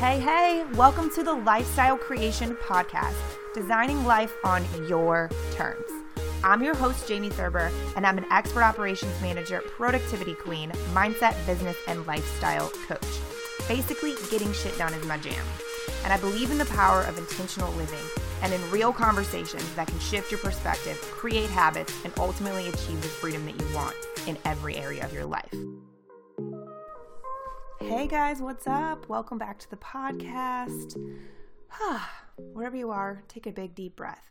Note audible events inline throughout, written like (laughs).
Hey, hey, welcome to the Lifestyle Creation Podcast, designing life on your terms. I'm your host, Jamie Thurber, and I'm an expert operations manager, productivity queen, mindset, business, and lifestyle coach. Basically, getting shit done is my jam. And I believe in the power of intentional living and in real conversations that can shift your perspective, create habits, and ultimately achieve the freedom that you want in every area of your life. Hey guys, what's up? Welcome back to the podcast. (sighs) Wherever you are, take a big deep breath.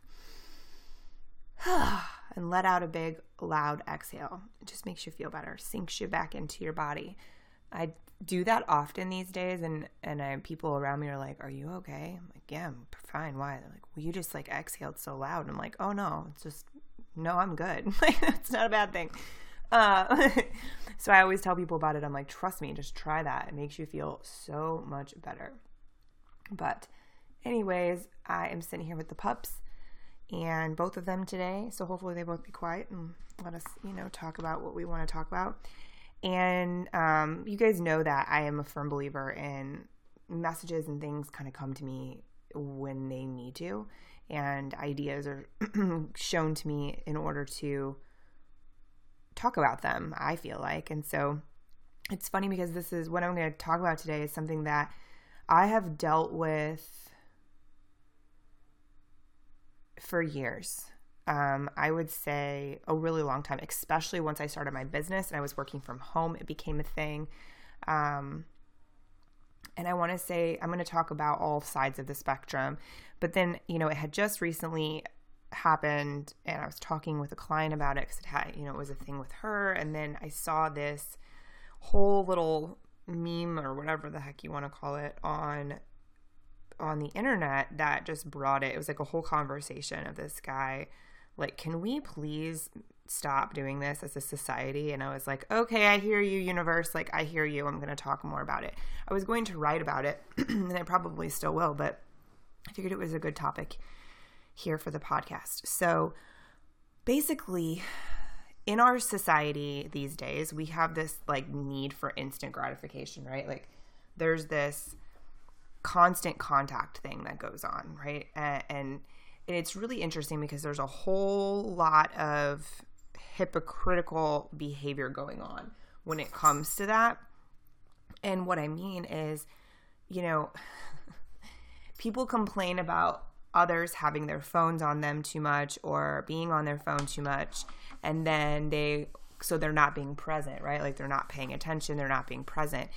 (sighs) and let out a big loud exhale. It just makes you feel better, sinks you back into your body. I do that often these days and and I, people around me are like, "Are you okay?" I'm like, "Yeah, I'm fine." Why? They're like, "Well, you just like exhaled so loud." I'm like, "Oh no, it's just no, I'm good. (laughs) Like it's not a bad thing." Uh, (laughs) so I always tell people about it. I'm like, trust me, just try that. It makes you feel so much better. But, anyways, I am sitting here with the pups and both of them today. So hopefully they both be quiet and let us, you know, talk about what we want to talk about. And um, you guys know that I am a firm believer in messages and things kind of come to me when they need to, and ideas are (clears throat) shown to me in order to talk about them, I feel like. And so it's funny because this is what I'm going to talk about today is something that I have dealt with for years. Um, I would say a really long time, especially once I started my business and I was working from home, it became a thing. Um, and I want to say, I'm going to talk about all sides of the spectrum. But then, you know, it had just recently happened and I was talking with a client about it because it had, you know, it was a thing with her. And then I saw this whole little meme or whatever the heck you want to call it on on the internet that just brought it. It was like a whole conversation of this guy like, can we please stop doing this as a society? And I was like, okay, I hear you, universe. Like, I hear you. I'm going to talk more about it. I was going to write about it, (clears throat) and I probably still will, but I figured it was a good topic here for the podcast. So basically, in our society these days, we have this like need for instant gratification, right? Like there's this constant contact thing that goes on, right? And, and it's really interesting because there's a whole lot of hypocritical behavior going on when it comes to that. And what I mean is, you know, (laughs) people complain about others having their phones on them too much or being on their phone too much. And then they so they're not being present right? Like they're not paying attention they're not being present.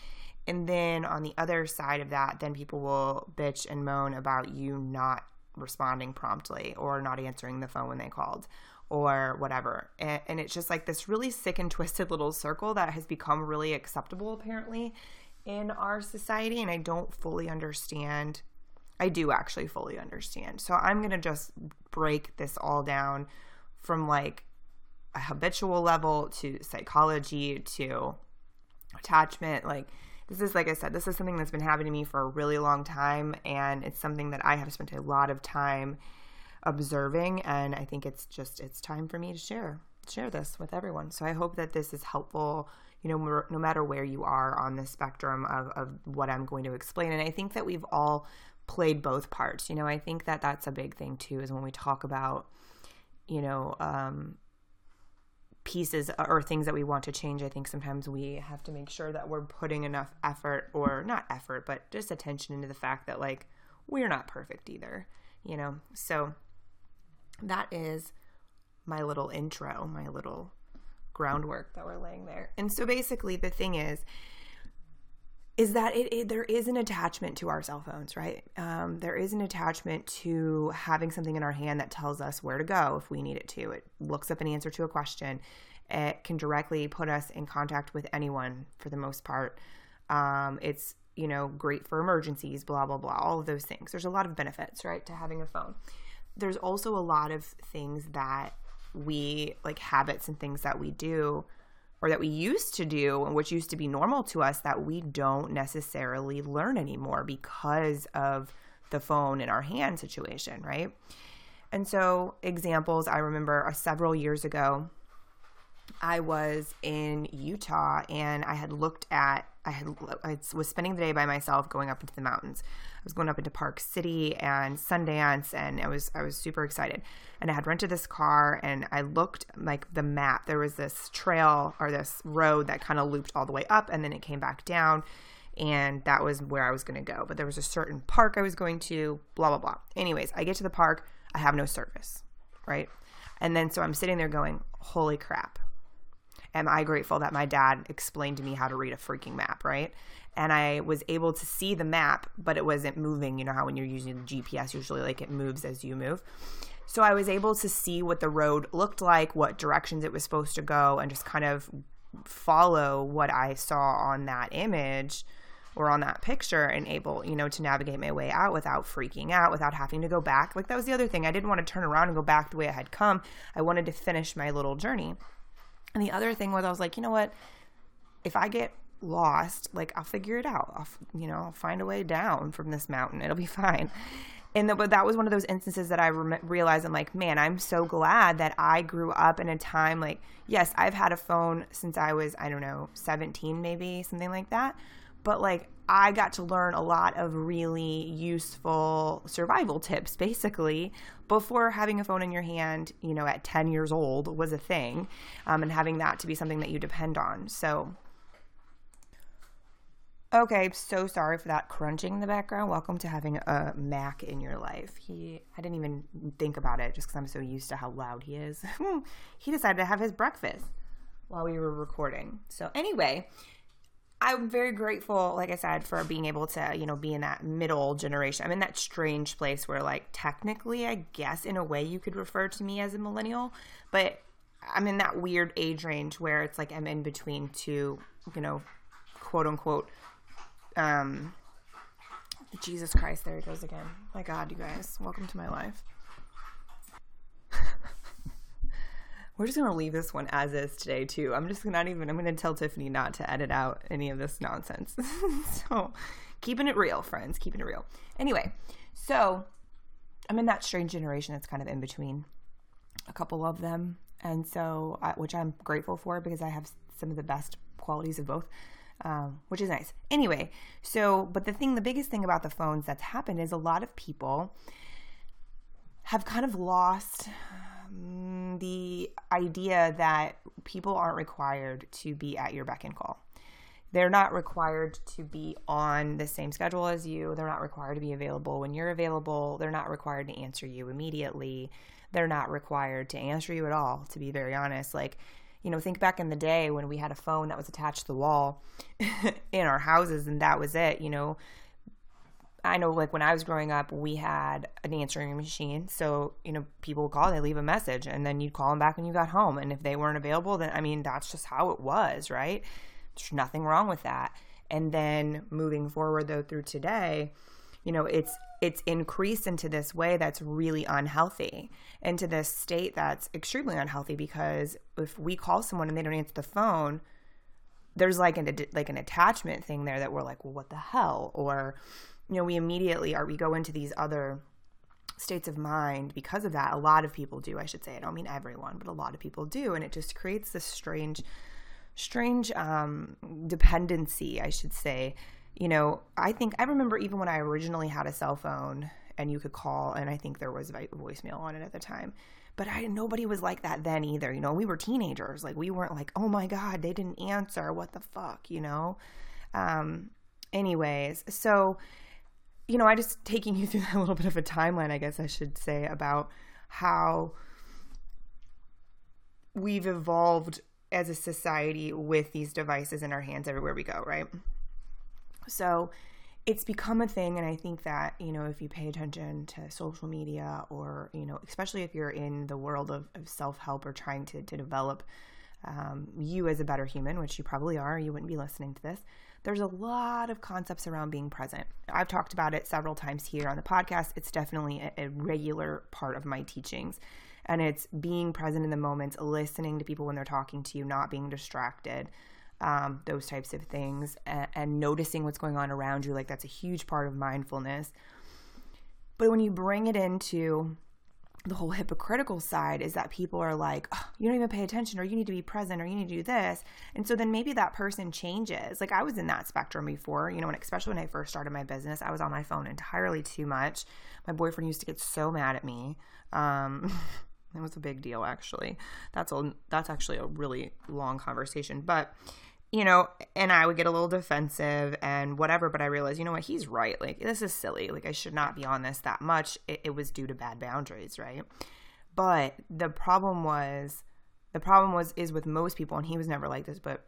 And then on the other side of that then people will bitch and moan about you not responding promptly or not answering the phone when they called or whatever. And, and it's just like this really sick and (laughs) twisted little circle that has become really acceptable apparently in our society. And i don't fully understand I do actually fully understand. So I'm going to just break this all down from like a habitual level to psychology to attachment. Like, this is, like I said, this is something that's been happening to me for a really long time. And it's something that I have spent a lot of time observing. And I think it's just, it's time for me to share, share this with everyone. So I hope that this is helpful you know, no matter where you are on the spectrum of, of what I'm going to explain. And I think that we've all played both parts. You know, I think that that's a big thing too, is when we talk about, you know, um, pieces or things that we want to change, I think sometimes we have to make sure that we're putting enough effort or not effort, but just attention into the fact that like we're not perfect either, you know? So that is my little intro, my little groundwork that we're laying there. And so basically the thing is, is that it, it, there is an attachment to our cell phones, right? Um, there is an attachment to having something in our hand that tells us where to go if we need it to. It looks up an answer to a question. It can directly put us in contact with anyone for the most part. Um, it's you know great for emergencies, blah blah blah, all of those things. There's a lot of benefits, right, to having a phone. There's also a lot of things that we like habits and things that we do or that we used to do and which used to be normal to us that we don't necessarily learn anymore because of the phone in our hand situation, right? And so, examples I remember uh, several years ago, I was in Utah and I had looked at I had I was spending the day by myself going up into the mountains. I was going up into Park City and Sundance and I was I was super excited. And I had rented this car and I looked like the map. There was this trail or this road that kind of looped all the way up and then it came back down and that was where I was going to go. But there was a certain park I was going to, blah blah blah. Anyways, I get to the park, I have no service, right? And then so I'm sitting there going, "Holy crap am I grateful that my dad explained to me how to read a freaking map, right? And I was able to see the map, but it wasn't moving. You know how when you're using the GPS, usually like it moves as you move. So I was able to see what the road looked like, what directions it was supposed to go, and just kind of follow what I saw on that image or on that picture and able, you know, to navigate my way out without freaking out, without having to go back. Like that was the other thing. I didn't want to turn around and go back the way I had come. I wanted to finish my little journey. And the other thing was, I was like, you know what? If I get lost, like I'll figure it out. I'll, you know, I'll find a way down from this mountain. It'll be (laughs) fine. And the, but that was one of those instances that I re- realized I'm like, man, I'm so glad that I grew up in a time like, yes, I've had a phone since I was, I don't know, 17 maybe, something like that. But like, I got to learn a lot of really useful survival tips basically before having a phone in your hand, you know, at 10 years old was a thing, um, and having that to be something that you depend on. So, okay, so sorry for that crunching in the background. Welcome to having a Mac in your life. He, I didn't even think about it just because I'm so used to how loud he is. (laughs) he decided to have his breakfast while we were recording. So, anyway, I'm very grateful, like I said, for being able to, you know, be in that middle generation. I'm in that strange place where, like, technically, I guess in a way you could refer to me as a millennial, but I'm in that weird age range where it's like I'm in between two, you know, quote unquote, um, Jesus Christ, there he goes again. My God, you guys, welcome to my life. We're just gonna leave this one as is today too. I'm just not even. I'm gonna tell Tiffany not to edit out any of this nonsense. (laughs) so, keeping it real, friends. Keeping it real. Anyway, so I'm in that strange generation that's kind of in between a couple of them, and so which I'm grateful for because I have some of the best qualities of both. Um, which is nice. Anyway, so, but the thing, the biggest thing about the phones that's happened is a lot of people have kind of lost Mm, the idea that people aren't required to be at your beck and call. They're not required to be on the same schedule as you. They're not required to be available when you're available. They're not required to answer you immediately. They're not required to answer you at all, to be very honest. Like, you know, think back in the day when we had a phone that was attached to the wall (laughs) in our houses and that was it. You know, I know like when I was growing up, we had an answering machine. So, you know, people would call, they leave a message, and then you'd call them back when you got home. And if they weren't available, then I mean, that's just how it was, right? There's nothing wrong with that. And then moving forward though through today, you know, it's it's increased into this way that's really unhealthy, into this state that's extremely unhealthy because if we call someone and they don't answer the phone, there's like an like an attachment thing there that we're like, well, what the hell? Or you know, we immediately are, we go into these other states of mind because of that. A lot of people do, I should say. I don't mean everyone, but a lot of people do. And it just creates this strange, strange um, dependency, I should say. You know, I think I remember even when I originally had a cell phone and you could call, and I think there was voicemail on it at the time. But I nobody was like that then either. You know, we were teenagers. Like we weren't like, oh my God, they didn't answer. What the fuck, you know? Um, anyways, so you know, I just taking you (laughs) through a little bit of a timeline, I guess I should say, about how we've evolved as a society with these devices in our hands everywhere we go, right? So it's become a thing. And I think that, you know, if you pay attention to social media or, you know, especially if you're in the world of, of self help or trying to, to develop um, you as a better human, which you probably are, you wouldn't be listening to this there's a lot of concepts around being present. I've talked about it several times here on the podcast. It's definitely a, a regular part of my teachings. And it's being present in the moments, listening to people when they're talking to you, not being distracted, um, those types of things, and, and noticing what's going on around you. Like that's a huge part of mindfulness. But when you bring it into the whole hypocritical side is that people are like, oh, you don't even pay attention, or you need to be present, or you need to do this. And so then maybe that person changes. Like I was in that spectrum before, you know, when, especially when I first started my business, I was on my phone entirely too much. My boyfriend used to get so mad at me. Um, (laughs) it was a big deal, actually. That's a that's actually a really long conversation, but you know, and I would get a little defensive and whatever, but I realized, you know what, he's right. Like, this is silly. Like, I should not be on this that much. It, it was due to bad boundaries, right? But the problem was, the problem was, is with most people, and he was never like this, but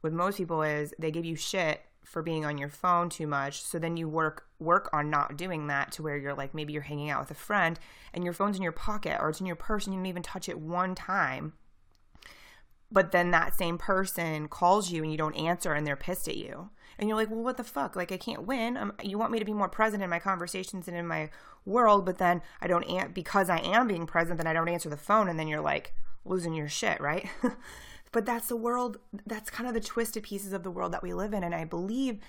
with most people is they give you shit for being on your phone too much so then you work work on not doing that to where you're like maybe you're hanging out with a friend and your phone's in your pocket or it's in your purse and you didn't even touch it one time but then that same person calls you and you don't answer and they're pissed at you. And you're like well what the fuck? Like i can't win. Um, you want me to be more present in my conversations and in my world but then i don't an- because i am being present then i don't answer the phone. And then you're like losing your shit right? (laughs) But that's the world that's kind of the twisted pieces of the world that we live in. And i believe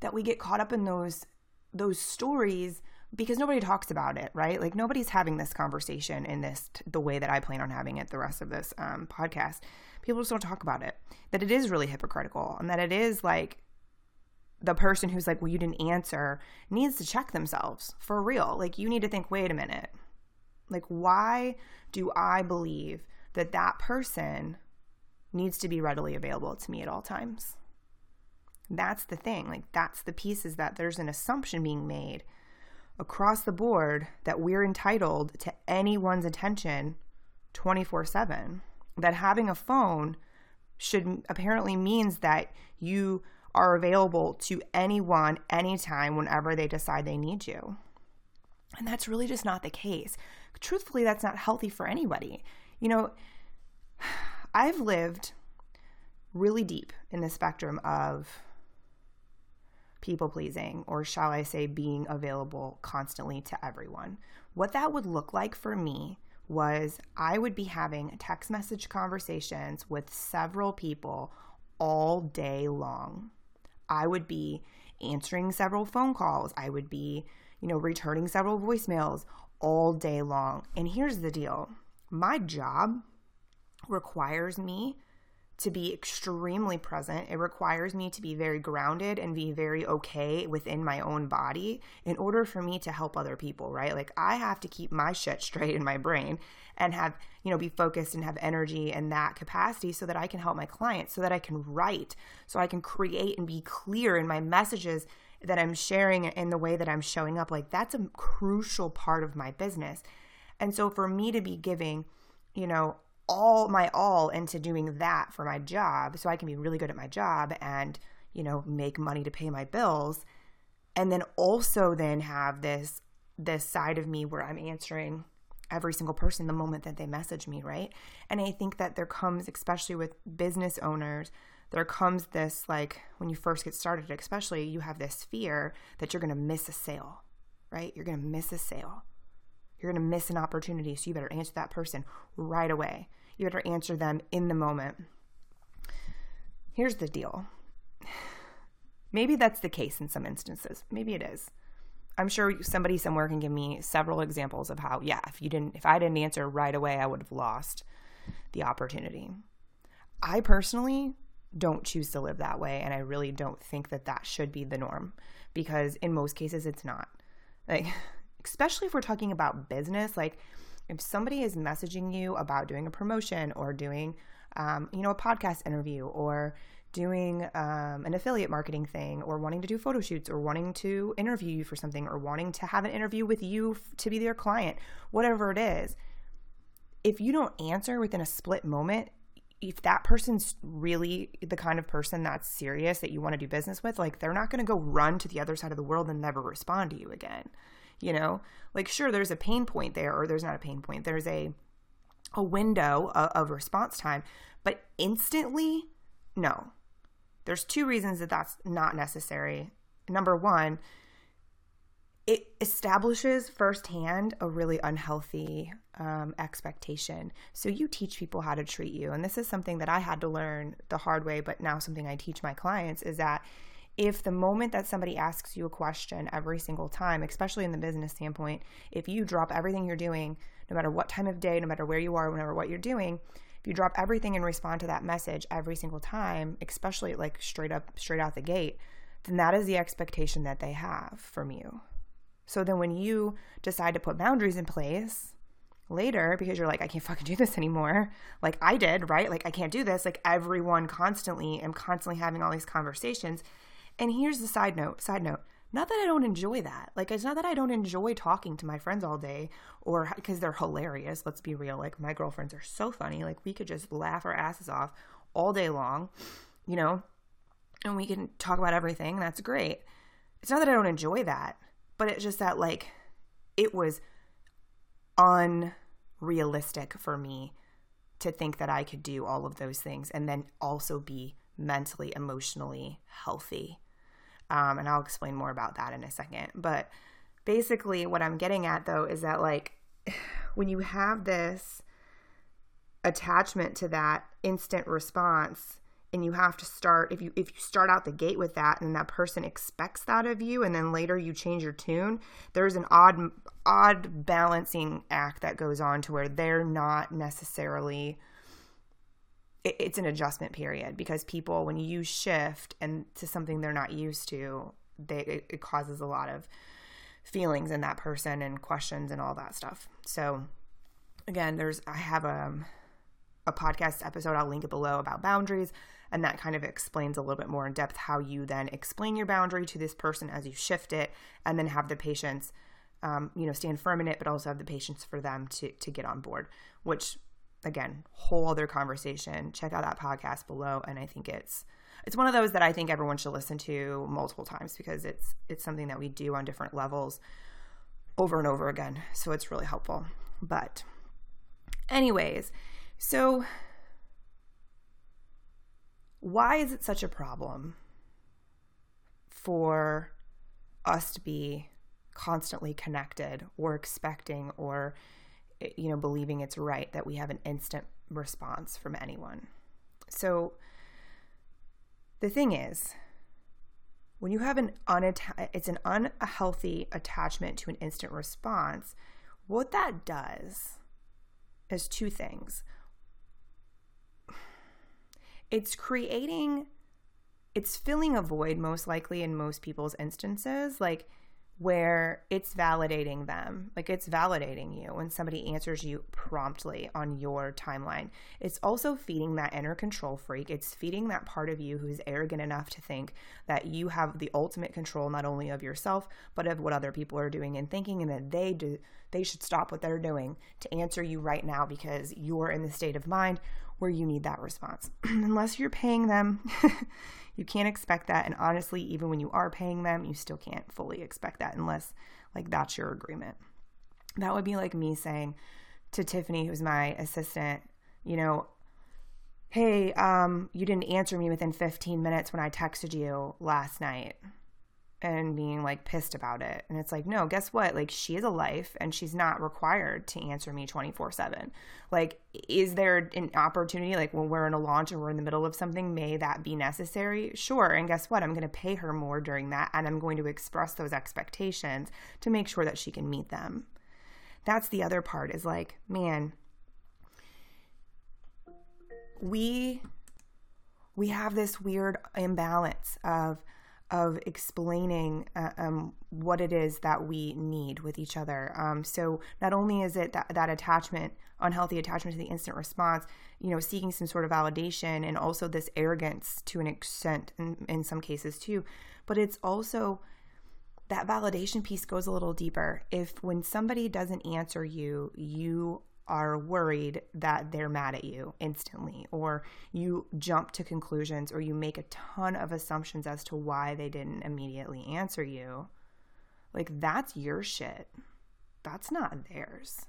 that we get caught up in those those stories because nobody talks about it, right? Like nobody's having this conversation in this the way that I plan on having it the rest of this um, podcast people just don't talk about it. That it is really hypocritical and that it is like the person who's like, well, you didn't answer needs to check themselves for real. Like, you need to think, wait a minute. Like, why do I believe that that person needs to be readily available to me at all times? That's the thing. Like, that's the piece is that there's an assumption being made across the board that we're entitled to anyone's attention 24 7 that having a phone should apparently means that you are available to anyone anytime whenever they decide they need you. And that's really just not the case. Truthfully, that's not healthy for anybody. You know, (sighs) I've lived really deep in the spectrum of people pleasing, or shall I say, being available constantly to everyone. What that would look like for me was I would be having text message conversations with several people all day long. I would be answering several phone calls. I would be, you know, returning several voicemails all day long. And here's the deal my job requires me to be extremely present. It requires me to be very grounded and be very okay within my own body in order for me to help other people, right? Like I have to keep my shit straight in my brain and have, you know, be focused and have energy in that capacity so that I can help my clients, so that I can write, so I can create and be clear in my messages that I'm sharing in the way that I'm showing up. Like that's a crucial part of my business. And so for me to be giving, you know, all my all into doing that for my job so I can be really good at my job and, you know, make money to pay my bills. And then also then have this this side of me where I'm answering every single person the moment that they message me, right? And I think that there comes, especially with business owners, there comes this like when you first get started, especially, you have this fear that you're gonna miss a sale, right? You're gonna miss a sale. You're going to miss an opportunity. So you better answer that person right away. You better answer them in the moment. Here's the deal. Maybe that's the case in some instances. Maybe it is. I'm sure somebody somewhere can give me several examples of how, yeah, if you didn't, if I didn't answer right away, I would have lost the opportunity. I personally don't choose to live that way, and I really don't think that that should be the norm because in most cases it's not. Like especially if we're talking about business. Like if somebody is messaging you about doing a promotion or doing, um, you know, a podcast interview or doing um, an affiliate marketing thing or wanting to do photo shoots or wanting to interview you for something or wanting to have an interview with you to be their client, whatever it is, if you don't answer within a split moment, if that person's really the kind of person that's serious that you want to do business with, like they're not going to go run to the other side of the world and never respond to you again you know like sure there's a pain point there or there's not a pain point there's a a window of, of response time but instantly no there's two reasons that that's not necessary number one it establishes firsthand a really unhealthy um, expectation. So you teach people how to treat you. And this is something that I had to learn the hard way, but now something I teach my clients is that if the moment that somebody asks you a question every single time, especially in the business standpoint, if you drop everything you're doing, no matter what time of day, no matter where you are, whenever what you're doing, if you drop everything and respond to that message every single time, especially like straight up, straight out the gate, then that is the expectation that they have from you. So then when you decide to put boundaries in place later because you're like, I can't fucking do this anymore, like I did, right? Like I can't do this. Like everyone constantly, am constantly having all these conversations. And here's the side note, side note. Not that I don't enjoy that. Like, it's not that I don't enjoy talking to my friends all day or because they're hilarious. Let's be real. Like, my girlfriends are so funny. Like, we could just laugh our asses off all day long, you know, and we can talk about everything. That's great. It's not that I don't enjoy that, but it's just that, like, it was unrealistic for me to think that I could do all of those things and then also be mentally, emotionally healthy. Um, and I'll explain more about that in a second. But basically, what I'm getting at though is that, like, (sighs) when you have this attachment to that instant response, and you have to start if you if you start out the gate with that and that person expects that of you and then later you change your tune there's an odd odd balancing act that goes on to where they're not necessarily it's an adjustment period because people when you shift and to something they're not used to they it, it causes a lot of feelings in that person and questions and all that stuff. So again there's i have a a podcast episode i'll link it below about boundaries and that kind of explains a little bit more in depth how you then explain your boundary to this person as you shift it and then have the patience um, you know stand firm in it but also have the patience for them to to get on board which again, whole other conversation. Check out that podcast below. And I think it's it's one of those that I think everyone should listen to multiple times because it's it's something that we do on different levels over and over again. So it's really helpful. But anyways, so why is it such a problem for us to be constantly connected or expecting or you know, believing it's right that we have an instant response from anyone. So the thing is, when you have an unatta- it's an unhealthy attachment to an instant response, what that does is two things. It's creating it's filling a void most likely in most people's instances like where it's validating them. Like it's validating you when somebody answers you promptly on your timeline. It's also feeding that inner control freak. It's feeding that part of you who's arrogant enough to think that you have the ultimate control not only of yourself, but of what other people are doing and thinking and that they do they should stop what they're doing to answer you right now because you're in the state of mind where you need that response. (clears throat) Unless you're paying them (laughs) You can't expect that. And honestly, even when you are paying them, you still can't fully expect that unless like that's your agreement. That would be like me saying to Tiffany, who's my assistant, you know, hey, um, you didn't answer me within 15 minutes when I texted you last night and being like pissed about it. And it's like, no, guess what? Like she is a life and she's not required to answer me 24 7. Like, is there an opportunity, like when we're in a launch or we're in the middle of something, may that be necessary? Sure. And guess what? I'm going to pay her more during that and I'm going to express those expectations to make sure that she can meet them. That's the other part is like, man, we we have this weird imbalance of of explaining uh, um, what it is that we need with each other. Um, so not only is it that, that attachment, unhealthy attachment to the instant response, you know, seeking some sort of validation and also this arrogance to an extent in, in some cases too, but it's also that validation piece goes a little deeper. If when somebody doesn't answer you, you are worried that they're mad at you instantly, or you jump to conclusions, or you make a ton of assumptions as to why they didn't immediately answer you, like that's your shit. That's not theirs.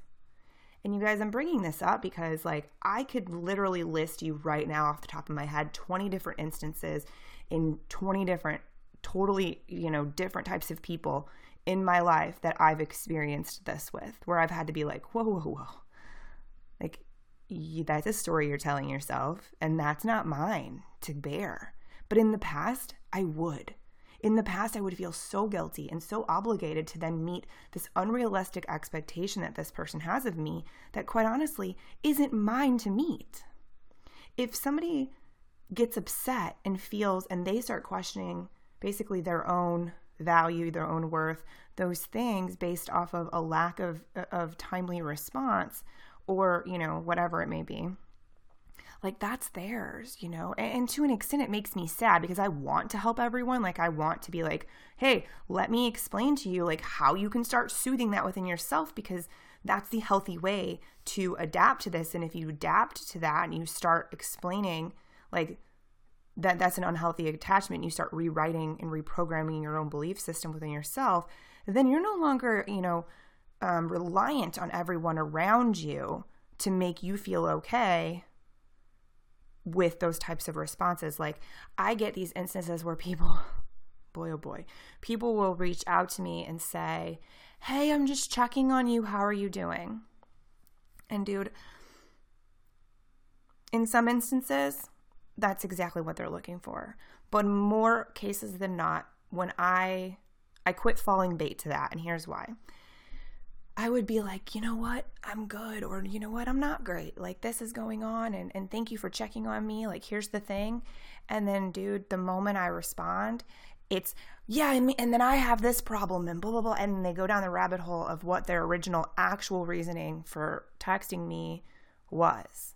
And you guys, I'm bringing this up because, like, I could literally list you right now off the top of my head 20 different instances in 20 different, totally, you know, different types of people in my life that I've experienced this with, where I've had to be like, whoa, whoa, whoa that's a story you're telling yourself, and that's not mine to bear. But in the past, I would. in the past, I would feel so guilty and so obligated to then meet this unrealistic expectation that this person has of me that, quite honestly, isn't mine to meet. If somebody gets upset and feels and they start questioning basically their own value, their own worth, those things based off of a lack of uh, of timely response or, you know, whatever it may be. Like that's theirs, you know. And, and to an extent it makes me sad because I want to help everyone. Like I want to be like, "Hey, let me explain to you like how you can start soothing that within yourself because that's the healthy way to adapt to this and if you adapt to that and you start explaining like that that's an unhealthy attachment you start rewriting and reprogramming your own belief system within yourself then you're no longer you know um, reliant on everyone around you to make you feel okay with those types of responses like i get these instances where people (laughs) boy oh boy people will reach out to me and say hey i'm just checking on you how are you doing and dude in some instances that's exactly what they're looking for. But more cases than not, when I I quit falling bait to that, and here's why. I would be like, you know what, I'm good, or you know what, I'm not great. Like this is going on, and, and thank you for checking on me. Like, here's the thing. And then, dude, the moment I respond, it's yeah, and, and then I have this problem, and blah blah blah. And they go down the rabbit hole of what their original actual reasoning for texting me was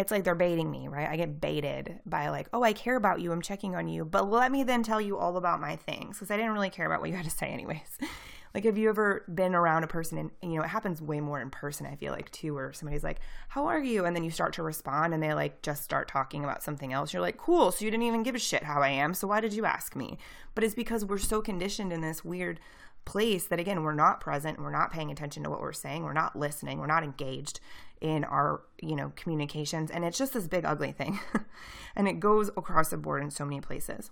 it's like they're baiting me, right? I get baited by like, oh, I care about you. I'm checking on you. But let me then tell you all about my things because I didn't really care about what you had to say, anyways. (laughs) like, have you ever been around a person and, you know, it happens way more in person, I feel like, too, where somebody's like, how are you? And then you start to respond and they like just start talking about something else. You're like, cool. So you didn't even give a shit how I am. So why did you ask me? But it's because we're so conditioned in this weird place that again we're not present we're not paying attention to what we're saying we're not listening we're not engaged in our you know communications and it's just this big ugly thing (laughs) and it goes across the board in so many places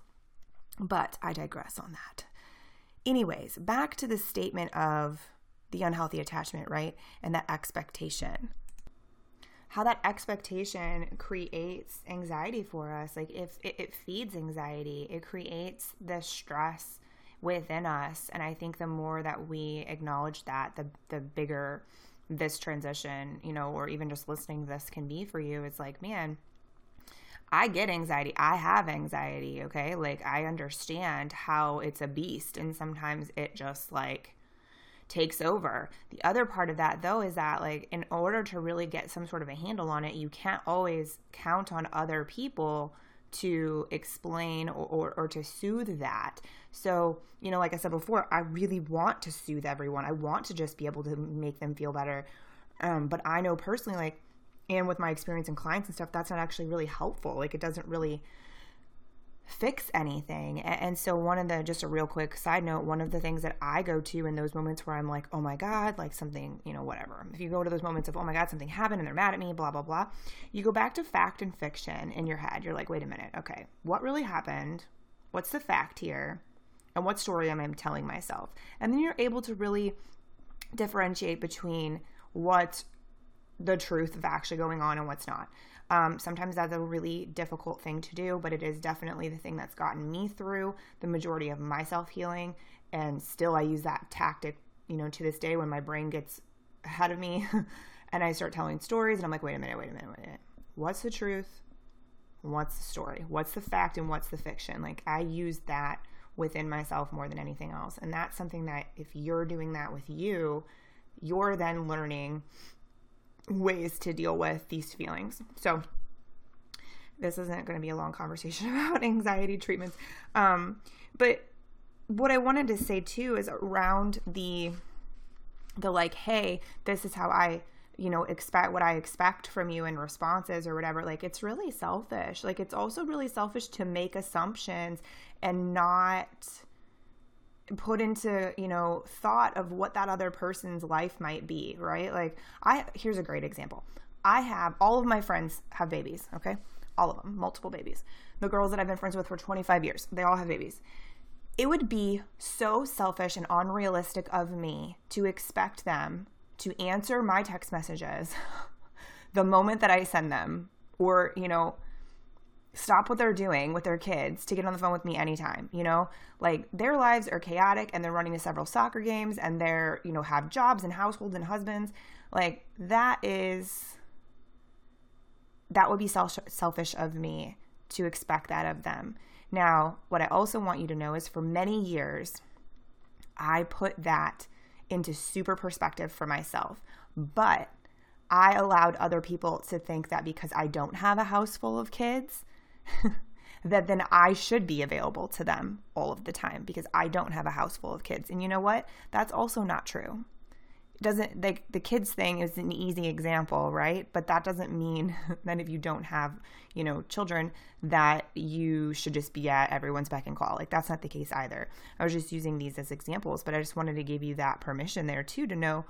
but i digress on that anyways back to the statement of the unhealthy attachment right? And that expectation. How that expectation creates anxiety for us. Like if it, it feeds anxiety it creates the stress within us. And i think the more that we acknowledge that the the bigger this transition, you know, or even just listening to this can be for you, it's like, man, I get anxiety. I have anxiety, okay? Like I understand how it's a beast and sometimes it just like takes over. The other part of that though is that like in order to really get some sort of a handle on it, you can't always count on other people to explain or, or, or, to soothe that. So, you know, like I said before, I really want to soothe everyone. I want to just be able to make them feel better. Um, but I know personally, like, and with my experience in clients and stuff, that's not actually really helpful. Like, it doesn't really fix anything. And so, one of the, just a real quick side note, one of the things that I go to in those moments where I'm like, oh my God, like something, you know, whatever. If you go to those moments of, oh my God, something happened and they're mad at me, blah, blah, blah, you go back to fact and fiction in your head. You're like, wait a minute, okay, what really happened? What's the fact here? And what story am I telling myself? And then you're able to really differentiate between what's the truth of actually going on and what's not. Um, sometimes that's a really difficult thing to do, but it is definitely the thing that's gotten me through the majority of my self healing. And still, I use that tactic, you know, to this day when my brain gets ahead of me (laughs) and I start telling stories and I'm like, wait a minute, wait a minute, wait a minute. What's the truth? What's the story? What's the fact and what's the fiction? Like, I use that within myself more than anything else. And that's something that if you're doing that with you, you're then learning ways to deal with these feelings. So, this isn't going to be a long conversation (laughs) about anxiety treatments. Um, but what I wanted to say too is around the the like, hey, this is how I, you know, expect what I expect from you in responses or whatever. Like, it's really selfish. Like, it's also really selfish to make assumptions and not put into you know thought of what that other person's life might be right? Like i here's a great example. I have all of my friends have babies okay? All of them multiple babies. The girls that i've been friends with for 25 years they all have babies. It would be so selfish and unrealistic of me to expect them to answer my text messages (laughs) the moment that i send them or you know stop what they're doing with their kids to get on the phone with me anytime you know? Like their lives are chaotic and they're running to several soccer games and they're you know have jobs and households and husbands. Like that is that would be self- selfish of me to expect that of them. Now what i also want you to know is for many years i put that into super perspective for myself but I allowed other people to think that because I don't have a house full of kids, (laughs) that then I should be available to them all of the time because I don't have a house full of kids. And you know what? That's also not true. It doesn't like the kids thing is an easy example, right? But that doesn't mean (laughs) that if you don't have, you know, children that you should just be at everyone's beck and call. Like that's not the case either. I was just using these as examples, but I just wanted to give you that permission there too to know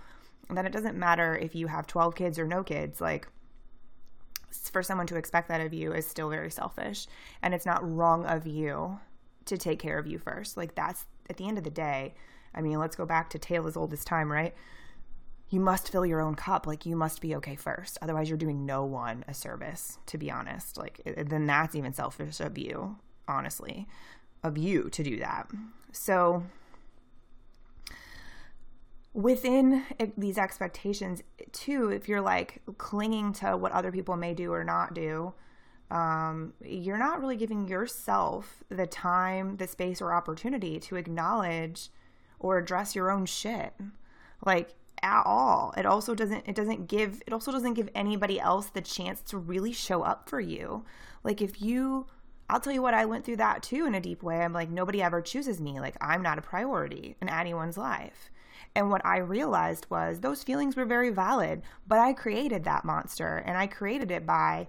that it doesn't matter if you have 12 kids or no kids. Like for someone to expect that of you is still very selfish and it's not wrong of you to take care of you first. Like that's at the end of the day i mean let's go back to tale as old as time right? You must fill your own cup. Like you must be okay first. Otherwise you're doing no one a service to be honest. Like then that's even selfish of you honestly of you to do that. So within these expectations too if you're like clinging to what other people may do or not do um, you're not really giving yourself the time the space or opportunity to acknowledge or address your own shit like at all it also doesn't it doesn't give it also doesn't give anybody else the chance to really show up for you like if you I'll tell you what, I went through that too in a deep way. I'm like, nobody ever chooses me. Like, I'm not a priority in anyone's life. And what I realized was those feelings were very valid, but I created that monster and I created it by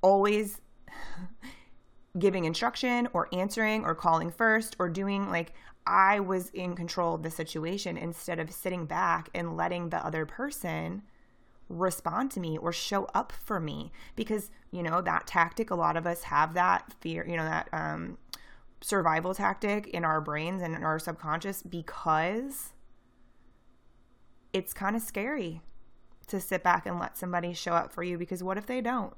always (sighs) giving instruction or answering or calling first or doing like I was in control of the situation instead of sitting back and letting the other person respond to me or show up for me. Because you know that tactic a lot of us have that fear you know that um survival tactic in our brains and in our subconscious because it's kind of scary to sit back and let somebody show up for you because what if they don't?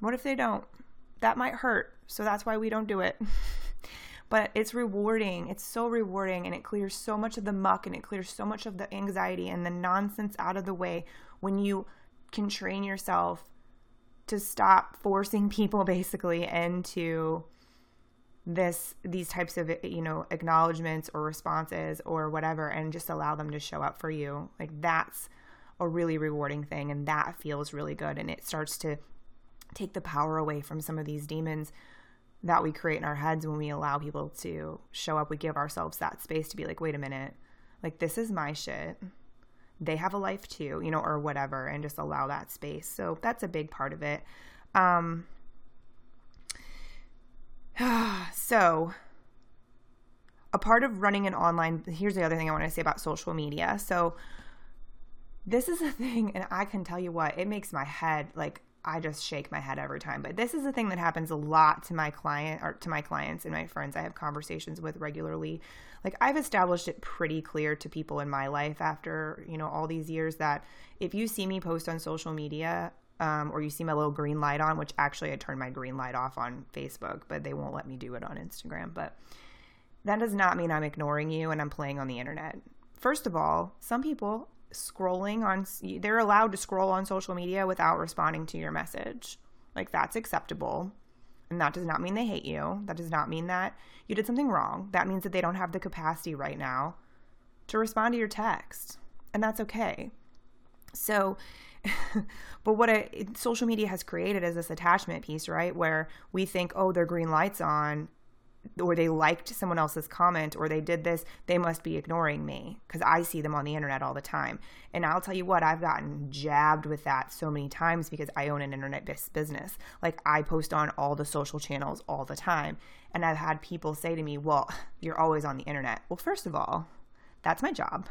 What if they don't? That might hurt. So that's why we don't do it. (laughs) but it's rewarding. It's so rewarding and it clears so much of the muck and it clears so much of the anxiety and the nonsense out of the way when you can train yourself to stop forcing people (laughs) basically into this these types of you know acknowledgments or responses or whatever and just allow them to show up for you like that's a really rewarding thing and that feels really good. And it starts to take the power away from some of these demons that we create in our heads when we allow people to show up. We give ourselves that space to be like wait a minute. Like this is my shit. They have a life too you know or whatever and just allow that space. So that's a big part of it. Um (sighs) so, a part of running an online, here's the other thing I want to say about social media. So, this is a (laughs) thing, and I can tell you what, it makes my head like I just shake my head every time. But this is a thing that happens a lot to my client or to my clients and my friends I have conversations with regularly. Like I've established it pretty clear to people in my life after, you know, all these years that if you see me post on social media, um, or you see my little green light on, which actually I turned my green light off on Facebook, but they won't let me do it on Instagram. But that does not mean I'm ignoring you and I'm playing on the internet. First of all, some people scrolling on, they're allowed to scroll on social media without responding to your message. Like that's acceptable. And that does not mean they hate you. That does not mean that you did something wrong. That means that they don't have the capacity right now to respond to your text. And that's okay. So (laughs) but what social media has created is this attachment piece, right? Where we think, oh, their green lights on, or they liked someone else's comment, or they did this, they must be ignoring me because I see them on the internet all the time. And I'll tell you what, I've gotten jabbed with that so many times because I own an internet business. Like I post on all the social channels all the time. And I've had people say to me, well, you're always on the internet. Well, first of all, that's my job.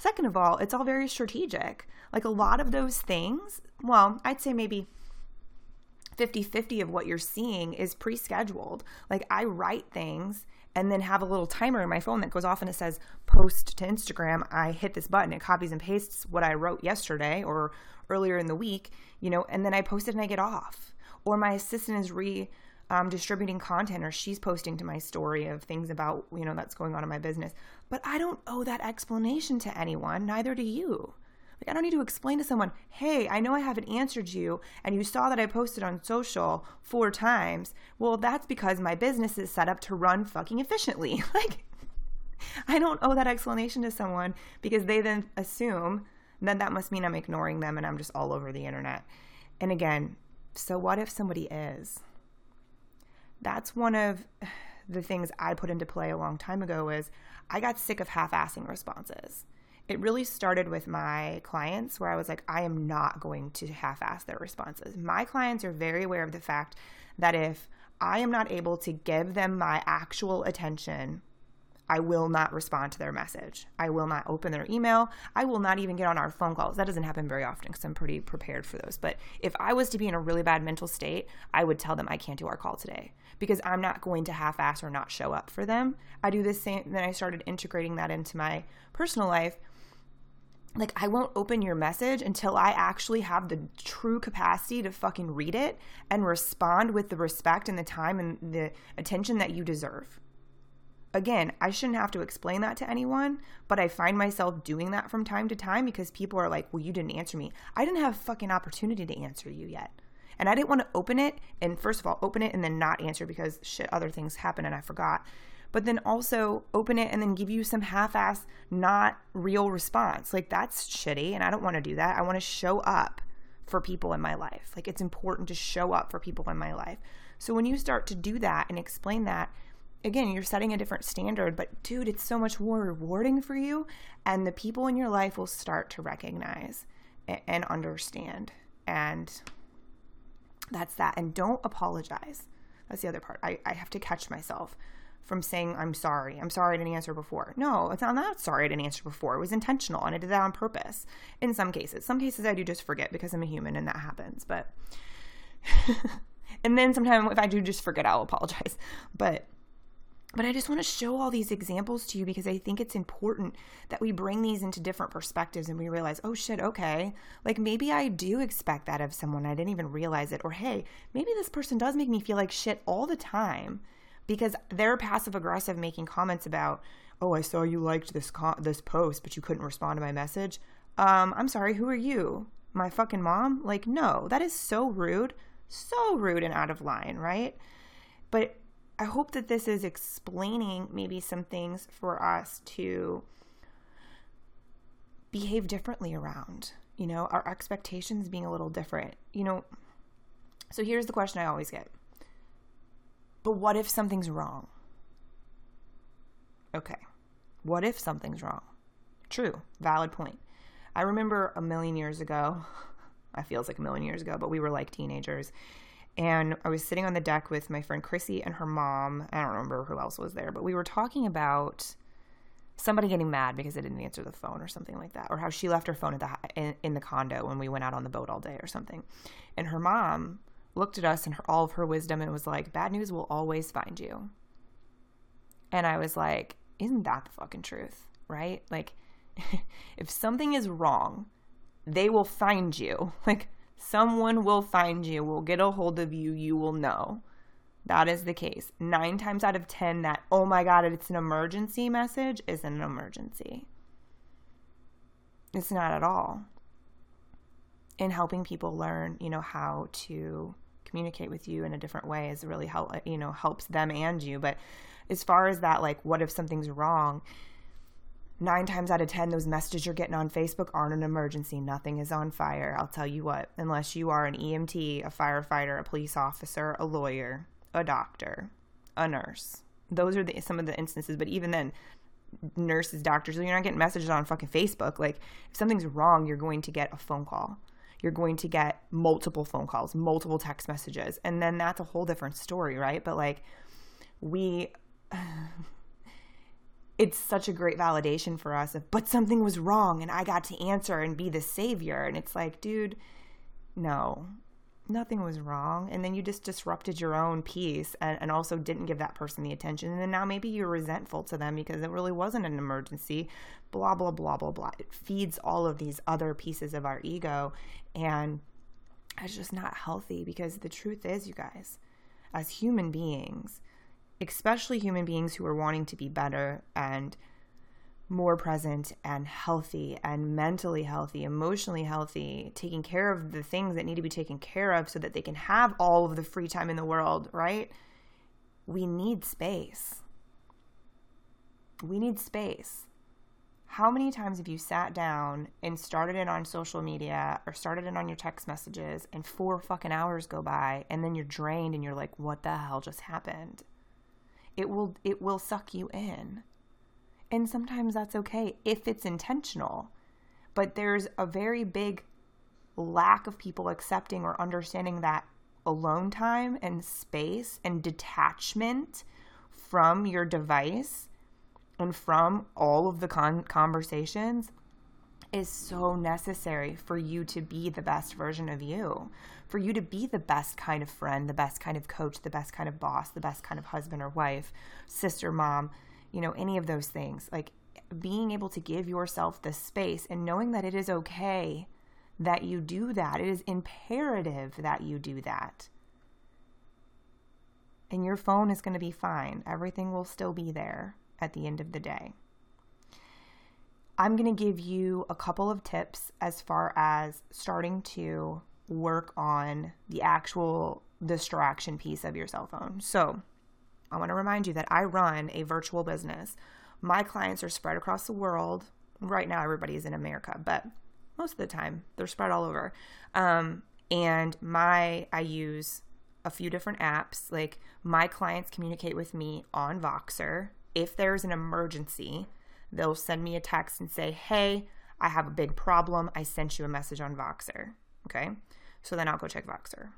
Second of all, it's all very strategic. Like a lot of those things, well, I'd say maybe 50 50 of what you're seeing is pre scheduled. Like I write things and then have a little timer in my phone that goes off and it says post to Instagram. I hit this button, it copies and pastes what I wrote yesterday or earlier in the week, you know, and then I post it and I get off. or my assistant is re um, distributing content or she's posting to my story of things about you know that's going on in my business. But i don't owe that explanation to anyone neither do you. Like i don't need to explain to someone hey i know i haven't answered you and you saw that i posted on social four times. Well that's because my business is set up to run fucking efficiently. (laughs) Like i don't owe that explanation to someone because they then assume that that must mean i'm ignoring them and i'm just all over the internet. And again so what if somebody is that's one of (sighs) the things I put into play a long time ago is I got sick of half-assing responses. It really started with my clients where I was like, I am not going to half-ass their responses. My clients are very aware of the fact that if I am not able to give them my actual attention I will not respond to their message. I will not open their email. I will not even get on our phone calls. That doesn't happen very often because I'm pretty prepared for those. But if I was to be in a really bad mental state, I would tell them I can't do our call today because I'm not going to half ass or not show up for them. I do the same. Then I started integrating that into my personal life. Like, I won't open your message until I actually have the true capacity to fucking read it and respond with the respect and the time and the attention that you deserve again, I shouldn't have to explain that to anyone, but I find myself doing that from time to time because people are like, well, you didn't answer me. I didn't have a fucking opportunity to answer you yet. And I didn't want to open it and first of all, open it and then not answer because shit, other things happen and I forgot. But then also open it and then give you some half ass, not real response. Like that's shitty. And I don't want to do that. I want to show up for people in my life. Like it's important to show up for people in my life. So when you start to do that and explain that, again, you're setting a different standard, but dude, it's so much more rewarding for you. And the people in your life will start to recognize and understand. And that's that. And don't apologize. That's the other part. I, I have to catch myself from saying, I'm sorry. I'm sorry I didn't answer before. No, it's not, I'm not sorry I didn't answer before. It was intentional and I did that on purpose in some cases. Some cases I do just forget because I'm a human and that happens. But, (laughs) and then sometimes if I do just forget, I'll apologize. But, but I just want to show all these examples to you because I think it's important that we bring these into different perspectives and we realize, oh shit, okay, like maybe I do expect that of someone. I didn't even realize it. Or hey, maybe this person does make me feel like shit all the time because they're passive aggressive making comments about, oh, I saw you liked this co- this post, but you couldn't respond to my message. Um, I'm sorry, who are you? My fucking mom? Like, no, that is so rude, so rude and out of line, right? But I hope that this is explaining maybe some things for us to behave differently around, you know, our expectations being a little different. You know, so here's the question I always get But what if something's wrong? Okay, what if something's wrong? True, valid point. I remember a million years ago, (laughs) I feels like a million years ago, but we were like teenagers and I was sitting on the deck with my friend Chrissy and her mom. I don't remember who else was there, but we were talking about somebody getting mad because they didn't answer the phone or something like that, or how she left her phone at the in, in the condo when we went out on the boat all day or something. And her mom looked at us and her, all of her wisdom and was like, "Bad news will always find you." And I was like, "Isn't that the fucking truth, right? Like, (laughs) if something is wrong, they will find you." (laughs) Like Someone will find you, will get a hold of you, you will know. That is the case. Nine times out of 10, that, oh my God, it's an emergency message is an emergency. It's not at all. In helping people learn, you know, how to communicate with you in a different way is really help, you know, helps them and you. But as far as that, like, what if something's wrong? Nine times out of 10, those messages you're getting on Facebook aren't an emergency. Nothing is on fire. I'll tell you what, unless you are an EMT, a firefighter, a police officer, a lawyer, a doctor, a nurse. Those are the, some of the instances. But even then, nurses, doctors, you're not getting messages on fucking Facebook. Like, if something's wrong, you're going to get a phone call. You're going to get multiple phone calls, multiple text messages. And then that's a whole different story, right? But like, we. (sighs) it's such a great validation for us of, but something was wrong and I got to answer and be the savior. And it's like, dude, no, nothing was wrong. And then you just disrupted your own peace and, and also didn't give that person the attention. And then now maybe you're resentful to them because it really wasn't an emergency, blah, blah, blah, blah, blah. It feeds all of these other pieces of our ego. And It's just not healthy because the truth is, you guys, as human beings, especially human beings who are wanting to be better and more present and healthy and mentally healthy, emotionally healthy, taking care of the things that need to be taken care of so that they can have all of the free time in the world, right? We need space. We need space. How many times have you sat down and started it on social media or started it on your text messages and four fucking hours go by and then you're drained and you're like, what the hell just happened? It will it will suck you in and sometimes that's okay if it's intentional. But there's a very big lack of people accepting or understanding that alone time and space and detachment from your device and from all of the con- conversations is so necessary for you to be the best version of you, for you to be the best kind of friend, the best kind of coach, the best kind of boss, the best kind of husband or wife, sister, mom, you know, any of those things. Like being able to give yourself the space and knowing that it is okay that you do that. It is imperative that you do that. And your phone is going to be fine. Everything will still be there at the end of the day. I'm going to give you a couple of tips as far as starting to work on the actual distraction piece of your cell phone. So, I want to remind you that I run a virtual business. My clients are spread across the world. Right now, everybody is in America, but most of the time they're spread all over. Um, and my, I use a few different apps. Like my clients communicate with me on Voxer. If there's an emergency, they'll send me a text and say, Hey, I have a big problem. I sent you a message on Voxer. Okay. So then I'll go check Voxer.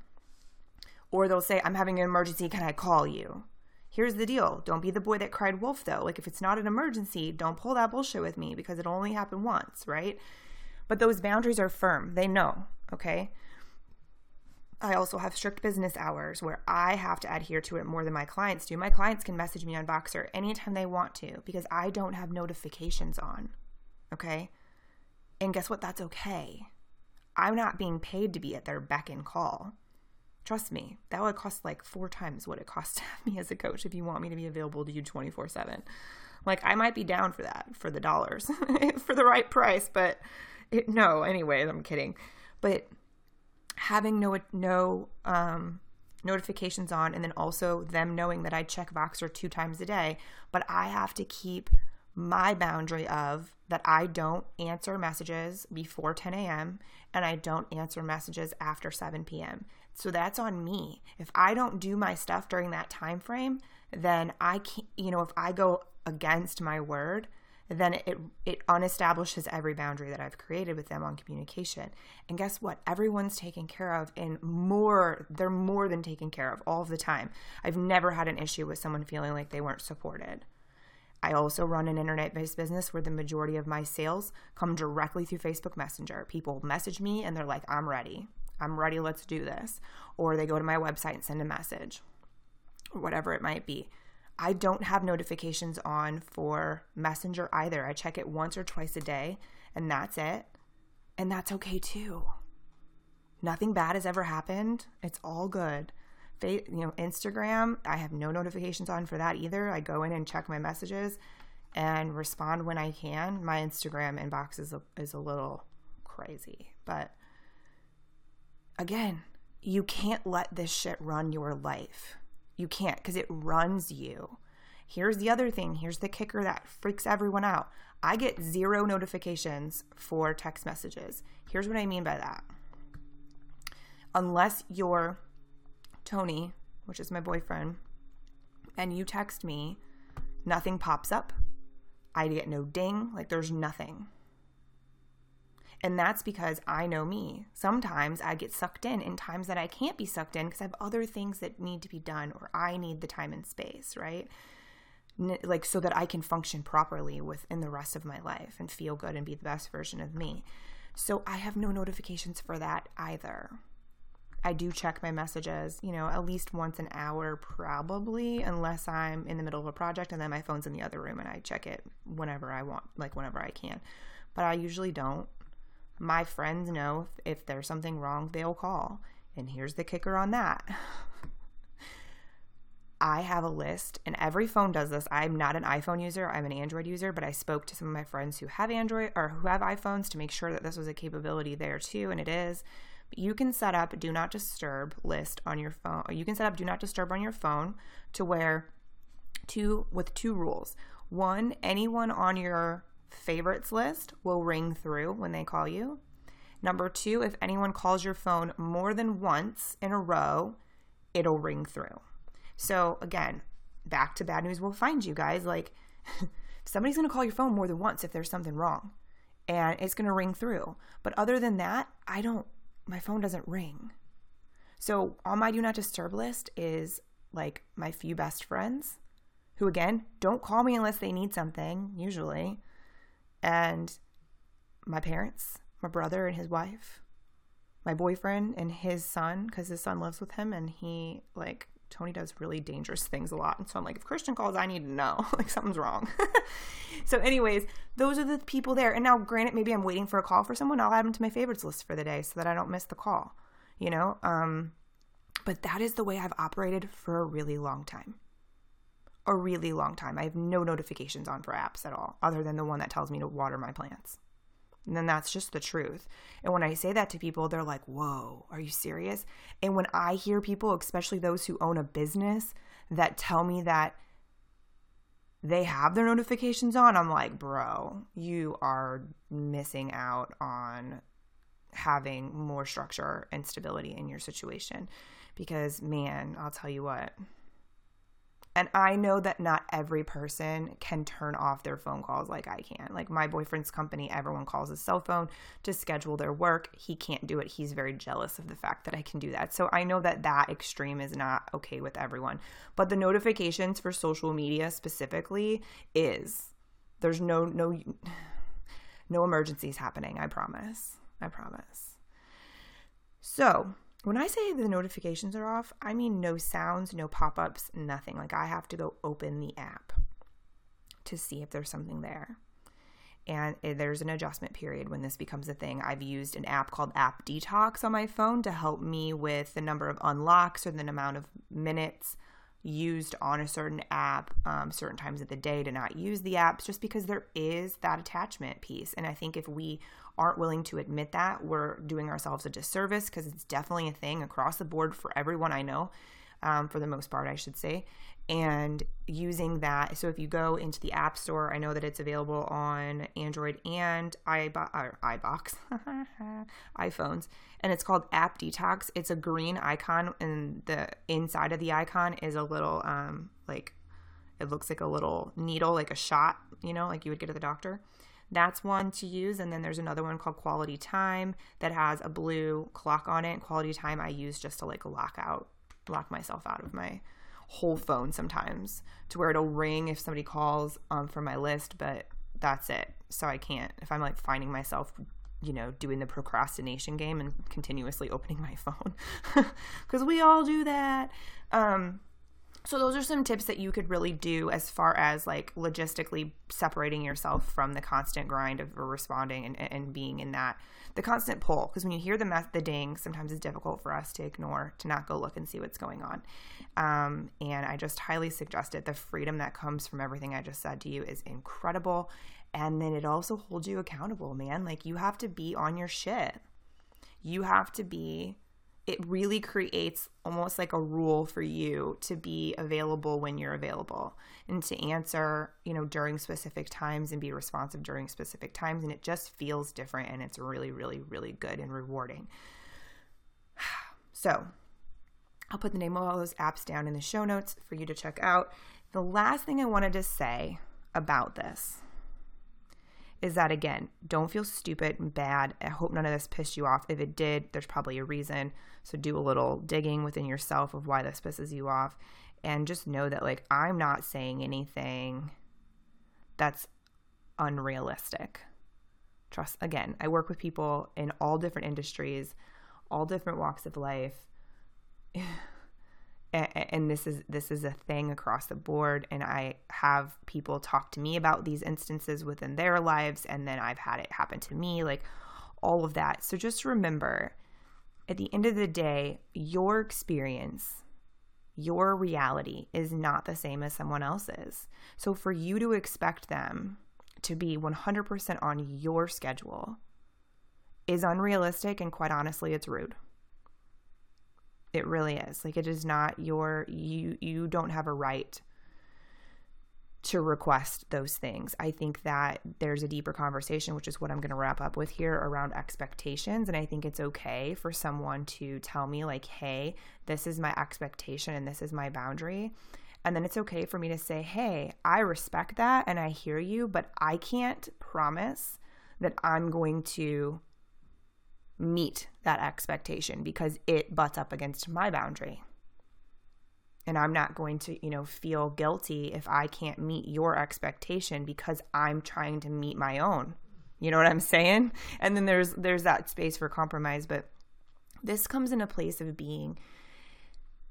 Or they'll say, I'm having an emergency. Can I call you? Here's the deal. Don't be the boy that cried wolf, though. Like, if it's not an emergency, don't pull that bullshit with me because it'll only happened once, right? But those boundaries are firm. They know, okay? I also have strict business hours where I have to adhere to it more than my clients do. My clients can message me on Voxer anytime they want to because I don't have notifications on, okay? And guess what? That's okay. I'm not being paid to be at their beck and call. Trust me, that would cost like four times what it costs (laughs) to have me as a coach if you want me to be available to you 24 7. Like, I might be down for that, for the dollars, (laughs) for the right price, but it, no, anyway, I'm kidding. But having no, no, um, notifications on and then also them knowing that I check Voxer two times a day, but I have to keep my boundary of that I don't answer messages before 10 a.m. and I don't answer messages after 7 p.m. So that's on me. If I don't do my stuff during that time frame, then I can't, you know, if I go against my word, then it it unestablishes every boundary that I've created with them on communication. And guess what? Everyone's taken care of and more they're more than taken care of all the time. I've never had an issue with someone feeling like they weren't supported. I also run an internet based business where the majority of my sales come directly through Facebook Messenger. People message me and they're like, I'm ready. I'm ready, let's do this. Or they go to my website and send a message, or whatever it might be. I don't have notifications on for Messenger either. I check it once or twice a day, and that's it. And that's okay too. Nothing bad has ever happened. It's all good. You know, Instagram, I have no notifications on for that either. I go in and check my messages and respond when I can. My Instagram inbox is a, is a little crazy, but again, you can't let this shit run your life. You can't because it runs you. Here's the other thing. Here's the kicker that freaks everyone out. I get zero notifications for text messages. Here's what I mean by that. Unless you're Tony, which is my boyfriend, and you text me, nothing pops up. I get no ding, like there's nothing. And that's because I know me. Sometimes I get sucked in in times that I can't be sucked in because I have other things that need to be done or I need the time and space, right? Like so that I can function properly within the rest of my life and feel good and be the best version of me. So I have no notifications for that either. I do check my messages, you know, at least once an hour, probably, unless I'm in the middle of a project and then my phone's in the other room and I check it whenever I want, like whenever I can. But I usually don't My friends know if there's something wrong, they'll call. And here's the kicker on that. I have a list, and every phone does this. I'm not an iPhone user, I'm an Android user, but I spoke to some of my friends who have Android or who have iPhones to make sure that this was a capability there too, and it is. But you can set up do not disturb list on your phone, you can set up do not disturb on your phone to where two with two rules. One, anyone on your favorites list will ring through when they call you. Number two, if anyone calls your phone more than once in a row, it'll ring through. So again, back to bad news will find you guys. Like (laughs) somebody's going to call your phone more than once if there's something wrong and it's going to ring through. But other than that, I don't, my phone doesn't ring. So on my do not disturb list is like my few best friends who, again, don't call me unless they need something, usually. And my parents, my brother and his wife, my boyfriend and his son, because his son lives with him and he, like, Tony does really dangerous things a lot. And so I'm like, if Christian calls, I need to know. (laughs) like something's wrong. (laughs) so, anyways, those are the people there. And now, granted, maybe I'm waiting for a call for someone. I'll add them to my favorites list for the day so that I don't miss the call, you know? Um, but that is the way I've operated for a really long time. A really long time. I have no notifications on for apps at all, other than the one that tells me to water my plants. And then that's just the truth. And when I say that to people, they're like, whoa, are you serious? And when I hear people, especially those who own a business, that tell me that they have their notifications on, I'm like, bro, you are missing out on having more structure and stability in your situation. Because, man, I'll tell you what, and I know that not every person can turn off their phone calls like I can. Like my boyfriend's company, everyone calls his cell phone to schedule their work. He can't do it. He's very jealous of the fact that I can do that. So I know that that extreme is not okay with everyone. But the notifications for social media specifically is there's no no (sighs) no emergencies happening, I promise. I promise. So, when I say the notifications are off, I mean no sounds, no pop ups, nothing. Like I have to go open the app to see if there's something there. And there's an adjustment period when this becomes a thing. I've used an app called App Detox on my phone to help me with the number of unlocks or the amount of minutes used on a certain app um, certain times of the day to not use the apps just because there is that attachment piece and i think if we aren't willing to admit that we're doing ourselves a disservice because it's definitely a thing across the board for everyone i know um, for the most part, I should say. And using that, so if you go into the App Store, I know that it's available on Android and iBo- iBox, (laughs) iPhones, and it's called App Detox. It's a green icon, and the inside of the icon is a little, um, like, it looks like a little needle, like a shot, you know, like you would get at the doctor. That's one to use. And then there's another one called Quality Time that has a blue clock on it. Quality Time I use just to like lock out lock myself out of my whole phone sometimes to where it'll ring if somebody calls um, from my list, but that's it. So I can't, if I'm like finding myself, you know, doing the procrastination game and continuously opening my (laughs) phone, because we all do that. Um, so those are some tips that you could really do as far as like logistically separating yourself from the constant grind of responding and, and being in that the constant pull. Because when you hear the mess, the ding sometimes it's difficult for us to ignore to not go look and see what's going on. Um, and i just highly suggest it. The freedom that comes from everything i just said to you is incredible. And then it also holds you accountable man. Like you have to be on your shit. You have to be it really creates almost like a rule for you to be available when you're available and to answer, you know, during specific times and be responsive during specific times. And it just feels different and it's really, really, really good and rewarding. (sighs) So I'll put the name of all those apps down in the show notes for you to check out. The last thing I wanted to say about this is that again, don't feel stupid and bad. I hope none of this pissed you off. If it did, there's probably a reason. So do a little digging within yourself of why this pisses you off. And just know that, like, I'm not saying anything that's unrealistic. Trust, again, I work with people in all different industries, all different walks of life. (sighs) and this is this is a thing across the board and i have people talk to me about these instances within their lives and then i've had it happen to me like all of that. So just remember at the end of the day, your experience, your reality is not the same as someone else's. So for you to expect them to be 100% on your schedule is unrealistic and quite honestly it's rude. It really is. Like it is not your you you don't have a right to request those things. I think that there's a deeper conversation, which is what I'm going to wrap up with here around expectations. And I think it's okay for someone to tell me, like, hey, this is my expectation and this is my boundary. And then it's okay for me to say, hey, I respect that and I hear you, but I can't promise that I'm going to meet that expectation because it butts up against my boundary and I'm not going to, you know, feel guilty if I can't meet your expectation because I'm trying to meet my own. You know what I'm saying? And then there's there's that space for compromise, but this comes in a place of being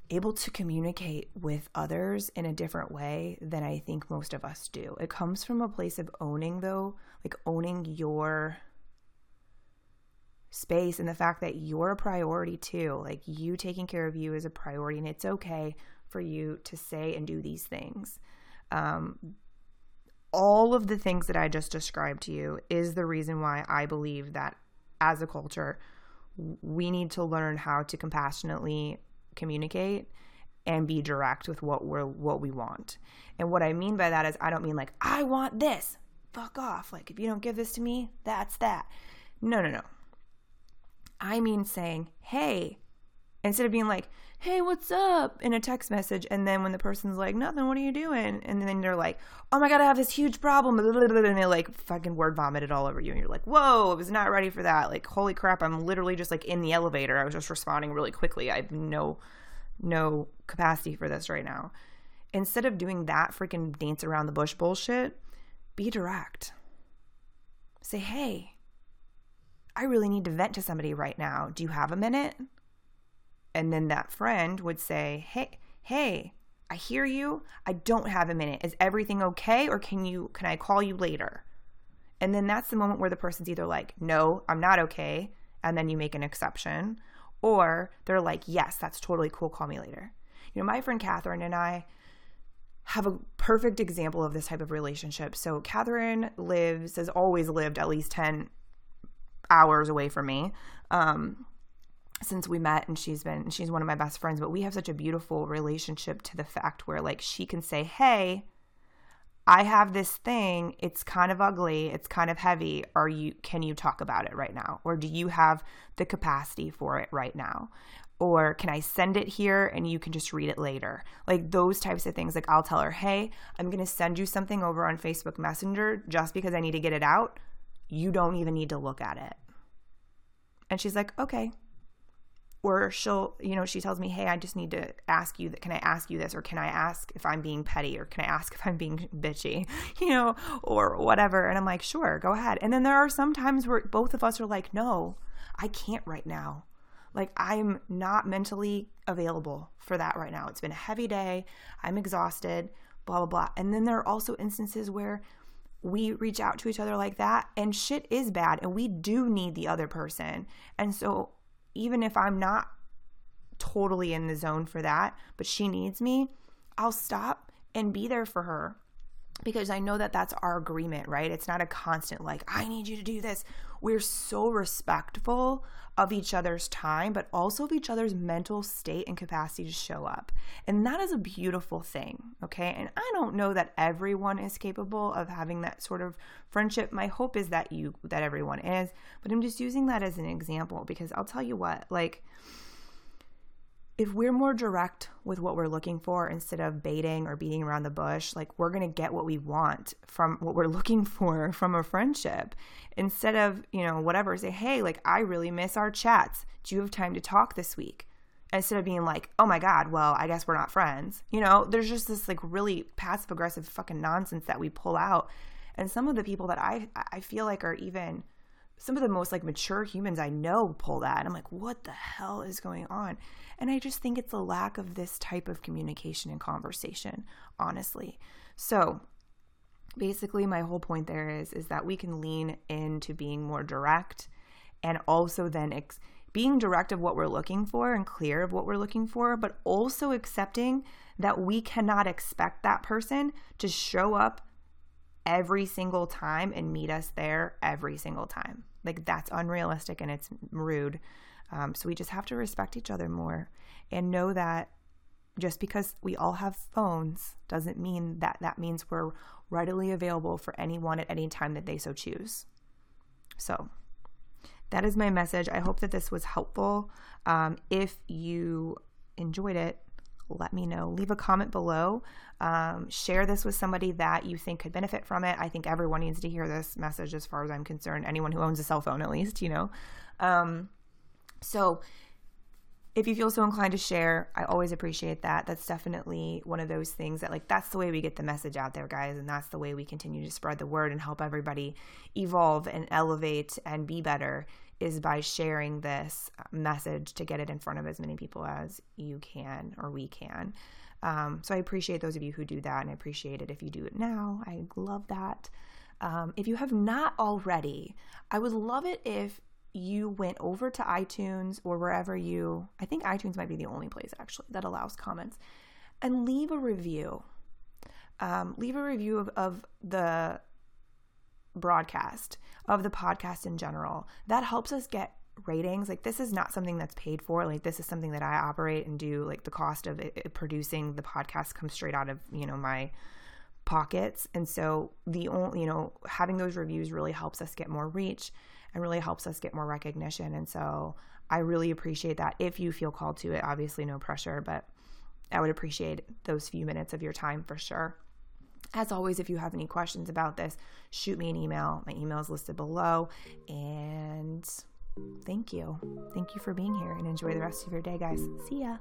able to communicate with others in a different way than I think most of us do. It comes from a place of owning though, like owning your space and the fact that you're a priority too. Like you taking care of you is a priority and it's okay for you to say and do these things. Um, all of the things that I just described to you is the reason why I believe that as a culture, we need to learn how to compassionately communicate and be direct with what we're what we want. And what I mean by that is I don't mean like I want this. Fuck off. Like if you don't give this to me, that's that. No, no, no. I mean saying, "Hey, instead of being like, hey, what's up? in a text message. And then when the person's like, nothing, what are you doing? And then they're like, oh my God, I have this huge problem. And they like fucking word vomited all over you. And you're like, whoa, I was not ready for that. Like, holy crap, I'm literally just like in the elevator. I was just responding really quickly. I have no, no capacity for this right now. Instead of doing that freaking dance around the bush bullshit, be direct. Say, hey, I really need to vent to somebody right now. Do you have a minute? And then that friend would say, Hey, hey, I hear you. I don't have a minute. Is everything okay? Or can you, can I call you later? And then that's the moment where the person's either like, No, I'm not okay. And then you make an exception. Or they're like, Yes, that's totally cool. Call me later. You know, my friend Catherine and I, have a perfect example of this type of relationship. So Catherine lives, has always lived at least 10 hours away from me. Um, since we met and she's been she's one of my best friends but we have such a beautiful relationship to the fact where like she can say hey i have this thing. It's kind of ugly. It's kind of heavy. Are you can you talk about it right now? Or do you have the capacity for it right now? Or can i send it here and you can just read it later? Like those types of things. Like i'll tell her hey i'm going to send you something over on facebook messenger just because i need to get it out. You don't even need to look at it and she's like okay. Or she'll you know she tells me hey i just need to ask you that can i ask you this? Or can i ask if i'm being petty? Or can i ask if i'm being bitchy? (laughs) You know or whatever. And i'm like sure go ahead. And then there are some times where both of us are like no i can't right now. Like i'm not mentally available for that right now. It's been a heavy day. I'm exhausted blah blah blah. And then there are also instances where we reach out to each other like that and shit is bad and we do need the other person. And so even if I'm not totally in the zone for that, but she needs me, I'll stop and be there for her because I know that that's our agreement, right? It's not a constant, like, I need you to do this. We're so respectful of each other's time, but also of each other's mental state and capacity to show up. And that is a beautiful thing, okay? And I don't know that everyone is capable of having that sort of friendship. My hope is that you, that everyone is, but I'm just using that as an example because I'll tell you what, like, if we're more direct with what we're looking for instead of baiting or beating around the bush, like we're going to get what we want from what we're (laughs) looking for from a friendship. Instead of, you know, whatever, say, hey, like I really miss our chats. Do you have time to talk this week? Instead of being like, oh my God, well, I guess we're not friends. You know, there's just this like really passive aggressive fucking nonsense that we pull out. And some of the people that I I feel like are even some of the most like mature humans I know pull that. I'm like, what the hell is going on? And I just think it's a lack of this type of communication and conversation, honestly. So basically my whole point there is is that we can lean into being more direct and also then ex- being direct of what we're looking for and clear of what we're looking for, but also accepting that we cannot expect that person to show up every single time and meet us there every single time. Like that's unrealistic and it's rude. Um, so we just have to respect each other more and know that just because we all have phones doesn't mean that that means we're readily available for anyone at any time that they so choose. So that is my message. I hope that this was helpful. Um, if you enjoyed it, let me know. Leave a comment below. Um, share this with somebody that you think could benefit from it. I think everyone needs to hear this message as far as I'm concerned. Anyone who owns a cell phone, at least, you know. Um, so, if you feel so inclined to share, I always appreciate that. That's definitely one of those things that, like, that's the way we get the message out there, guys. And that's the way we continue to spread the word and help everybody evolve and elevate and be better is by sharing this message to get it in front of as many people as you can or we can. Um, so I appreciate those of you who do that, and I appreciate it if you do it now. I love that. Um, if you have not already, I would love it if you went over to iTunes or wherever you, I think iTunes might be the only place actually that allows comments, and leave a review. Um, leave a review of, of the broadcast, of the podcast in general. That helps us get ratings. Like, this is not something that's paid for. Like, this is something that I operate and do. Like, the cost of it, it producing the podcast comes straight out of, you know, my pockets. And so, the only, you know, having those reviews really helps us get more reach and really helps us get more recognition. And so I really appreciate that. If you feel called to it, obviously no pressure, but I would appreciate those few minutes of your time for sure. As always, if you have any questions about this, shoot me an email. My email is listed below. And thank you. Thank you for being here and enjoy the rest of your day, guys. See ya.